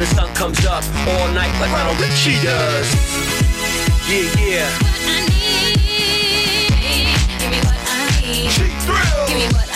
the sun comes up all night like Lionel Richie does. Yeah, yeah. What I need, give me what I need. She thrills. Give me what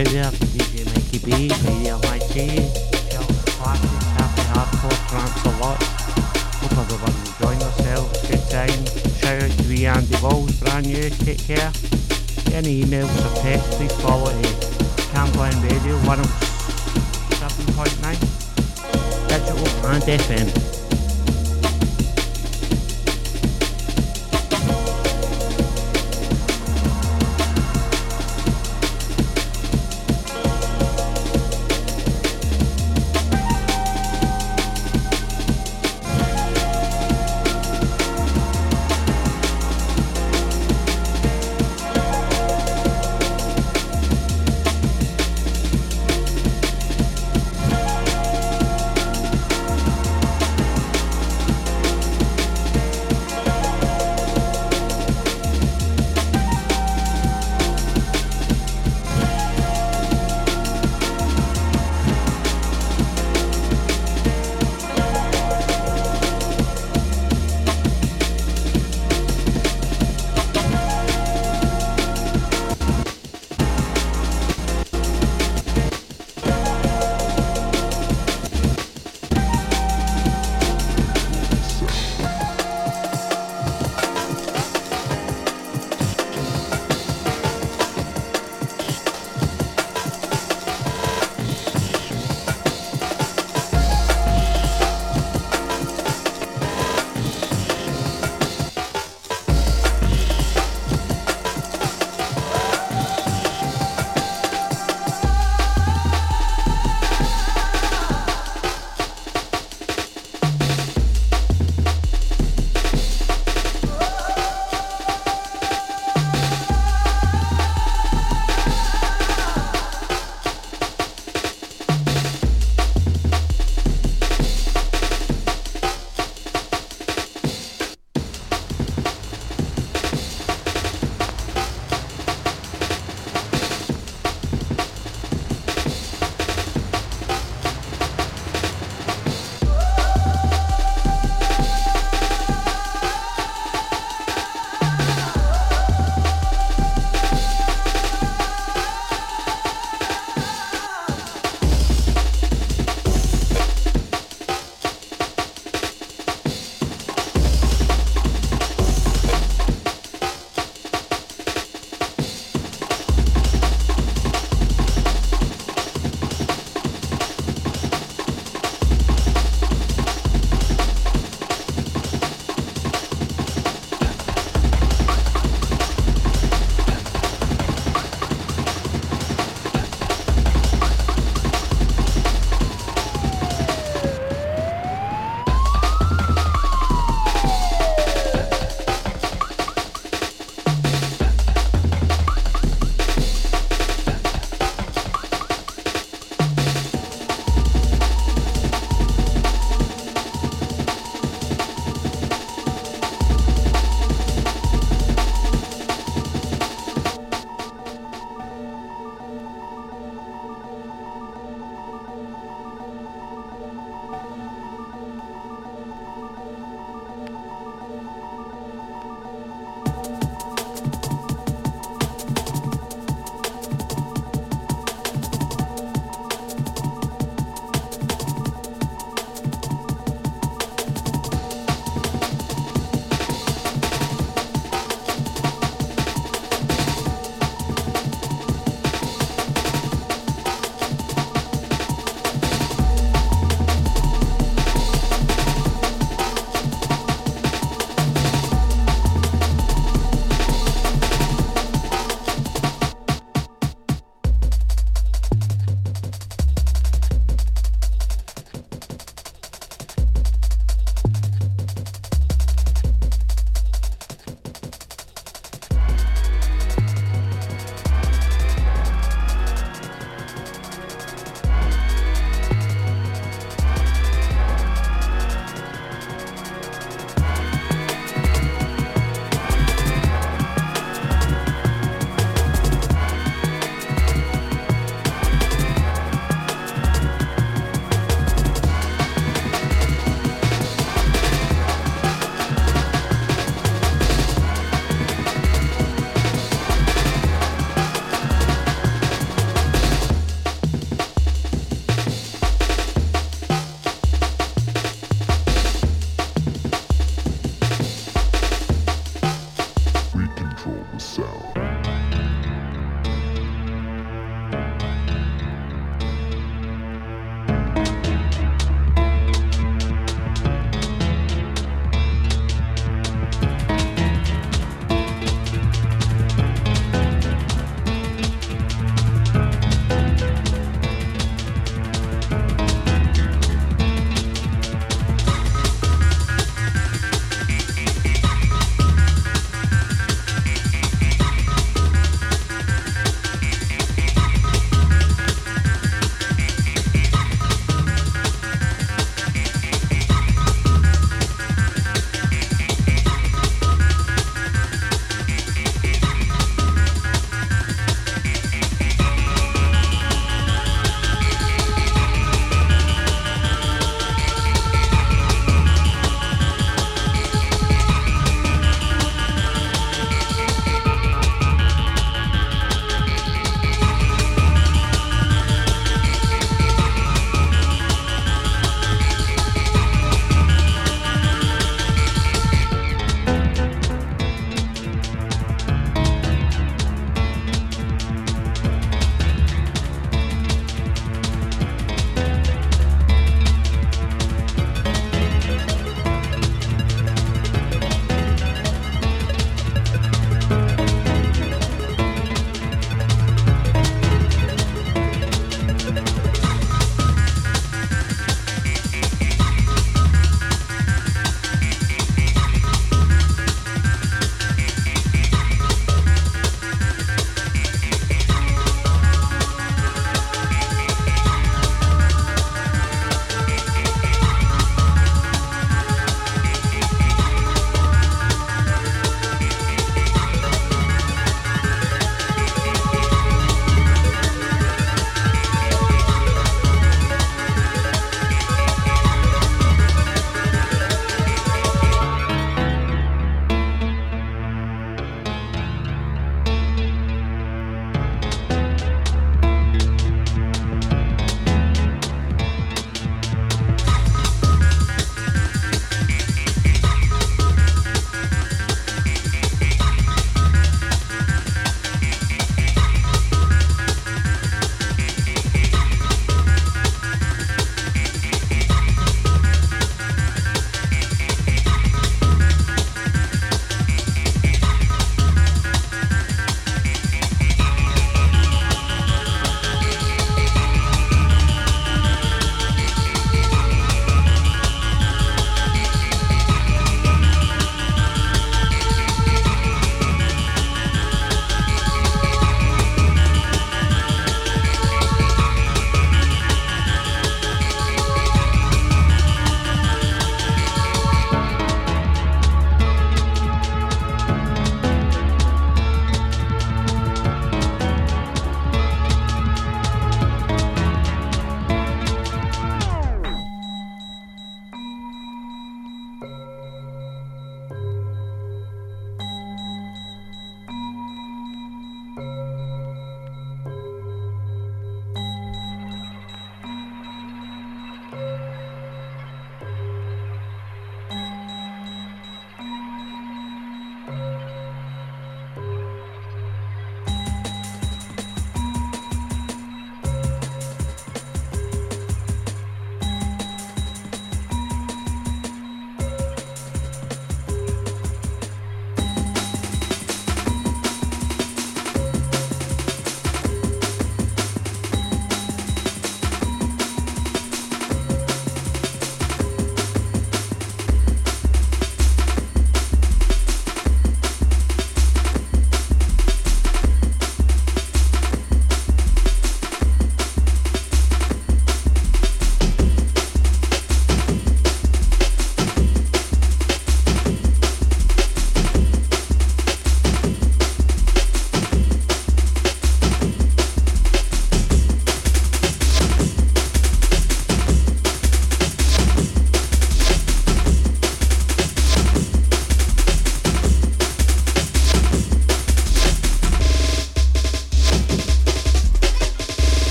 Australia, DJ Mikey B, Media YG.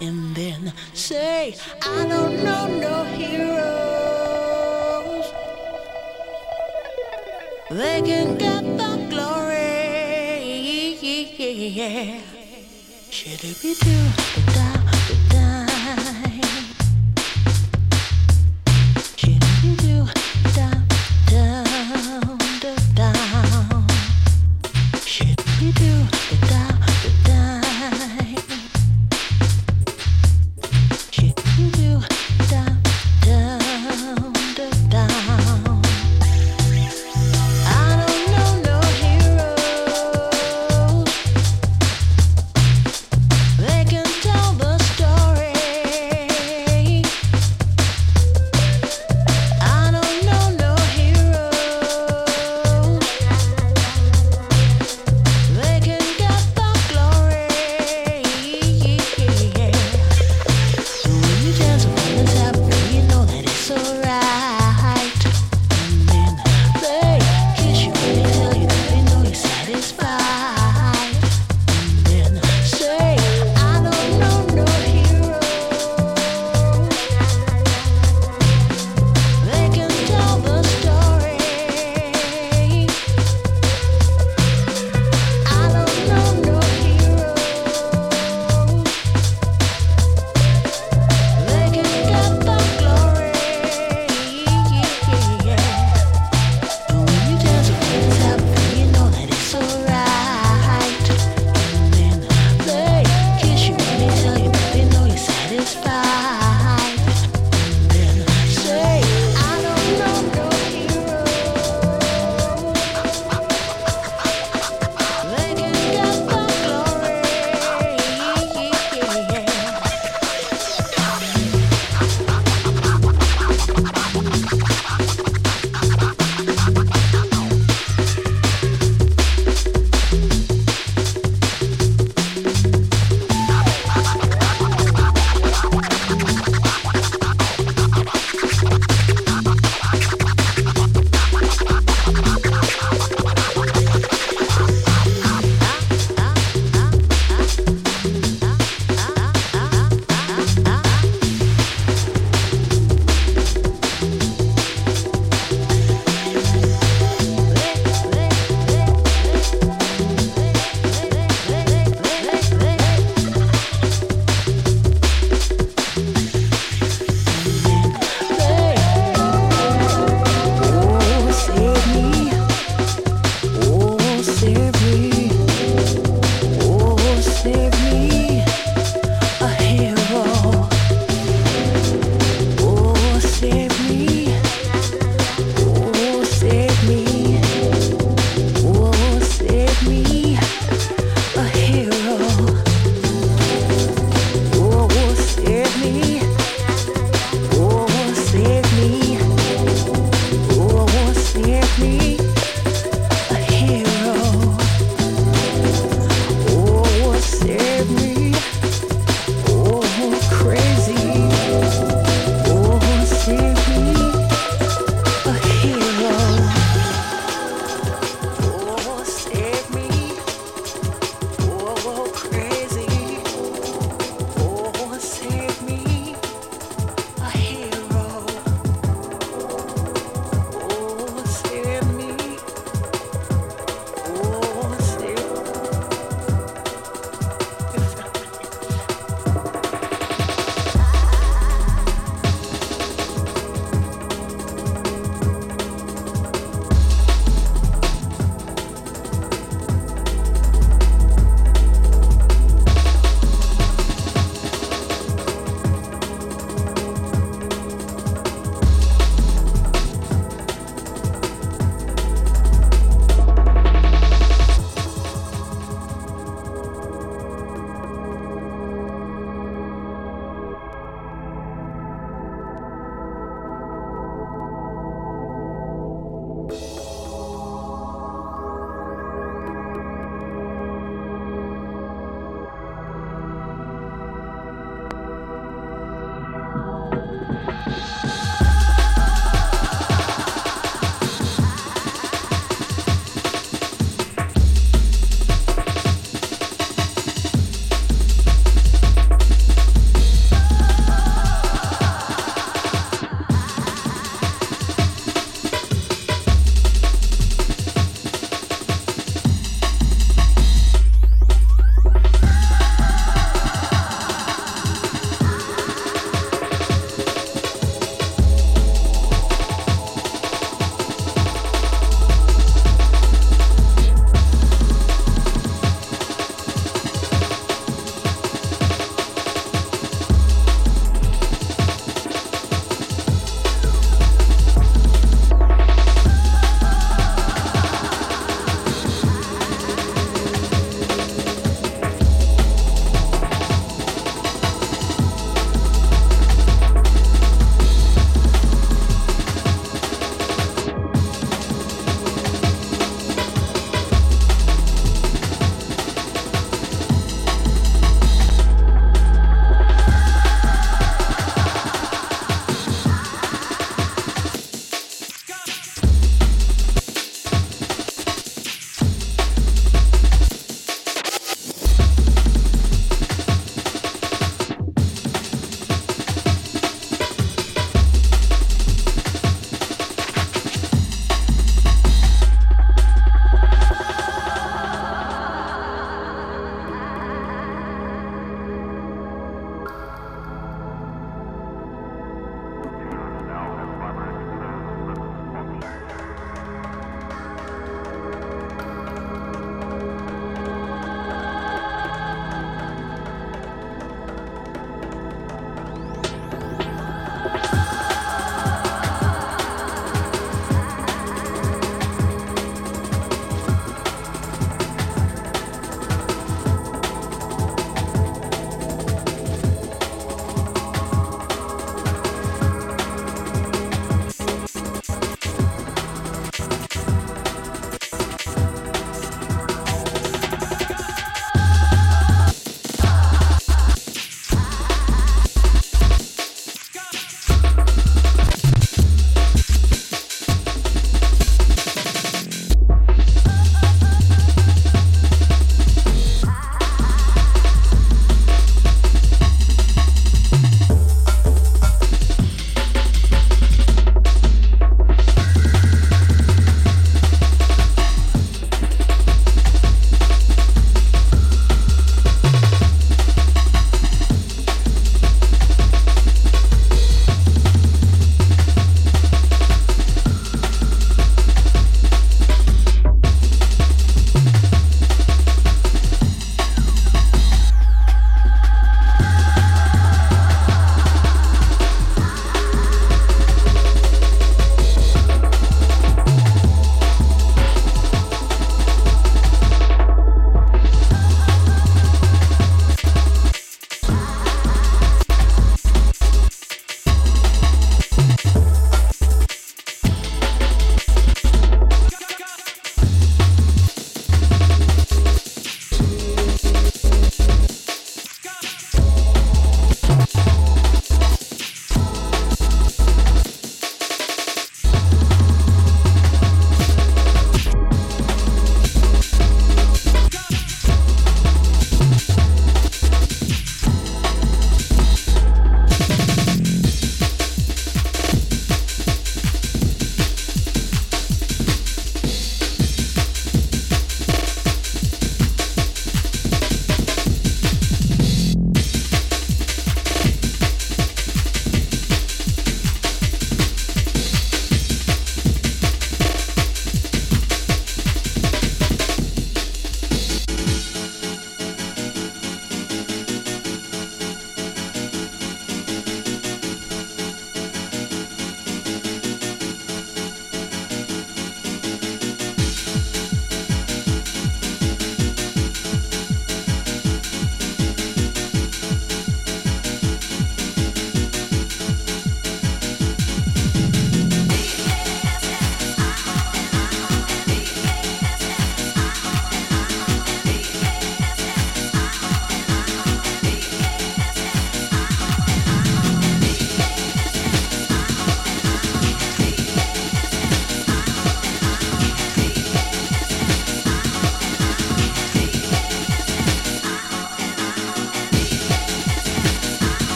And then say, I don't know no heroes. They can get the glory. Yeah. Should it be due?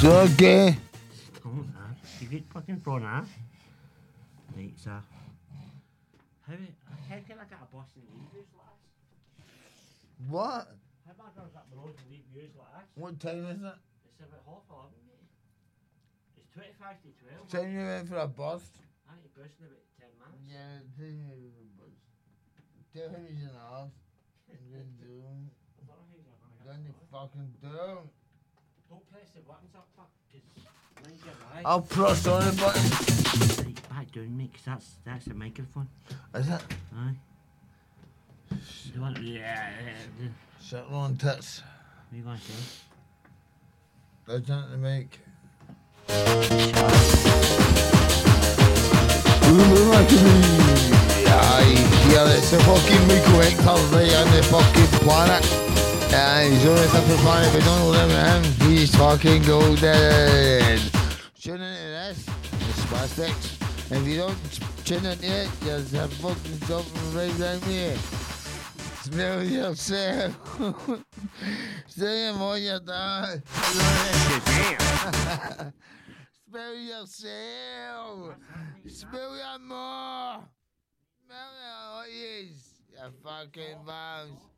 So gay. Come on, man. You get fucking phone, huh? Right, so. How, how can I get a bus and leave like? What? How am I going to get the road and leave like this? What time is it? It's about half eleven, mate. It's 25 to 12. Time you went for a bus? I ain't busting about 10 minutes. Yeah, time you went for a bus. Tell him he's an ass. And then do. I don't know how you're gonna get Then you the road. fucking do him. Don't press the buttons up, fuck, because mine's your right. I'll press on the button. Right, back down, mate, 'cause that's, that's the microphone. Is it? Aye. You want, yeah, yeah, yeah. Shut on tits. What are you going to say? Listen to make. Aye, yeah, it's a fucking Hector right on the fucking planet. Yeah, he's the only different planet we don't live in him. He's fucking golden. Tune into this, the Spastics. If you don't tune into it, there's a fucking something right down here. Smell yourself. Say him on your dad. Smell yourself. Smell your more. Smell your fucking bombs.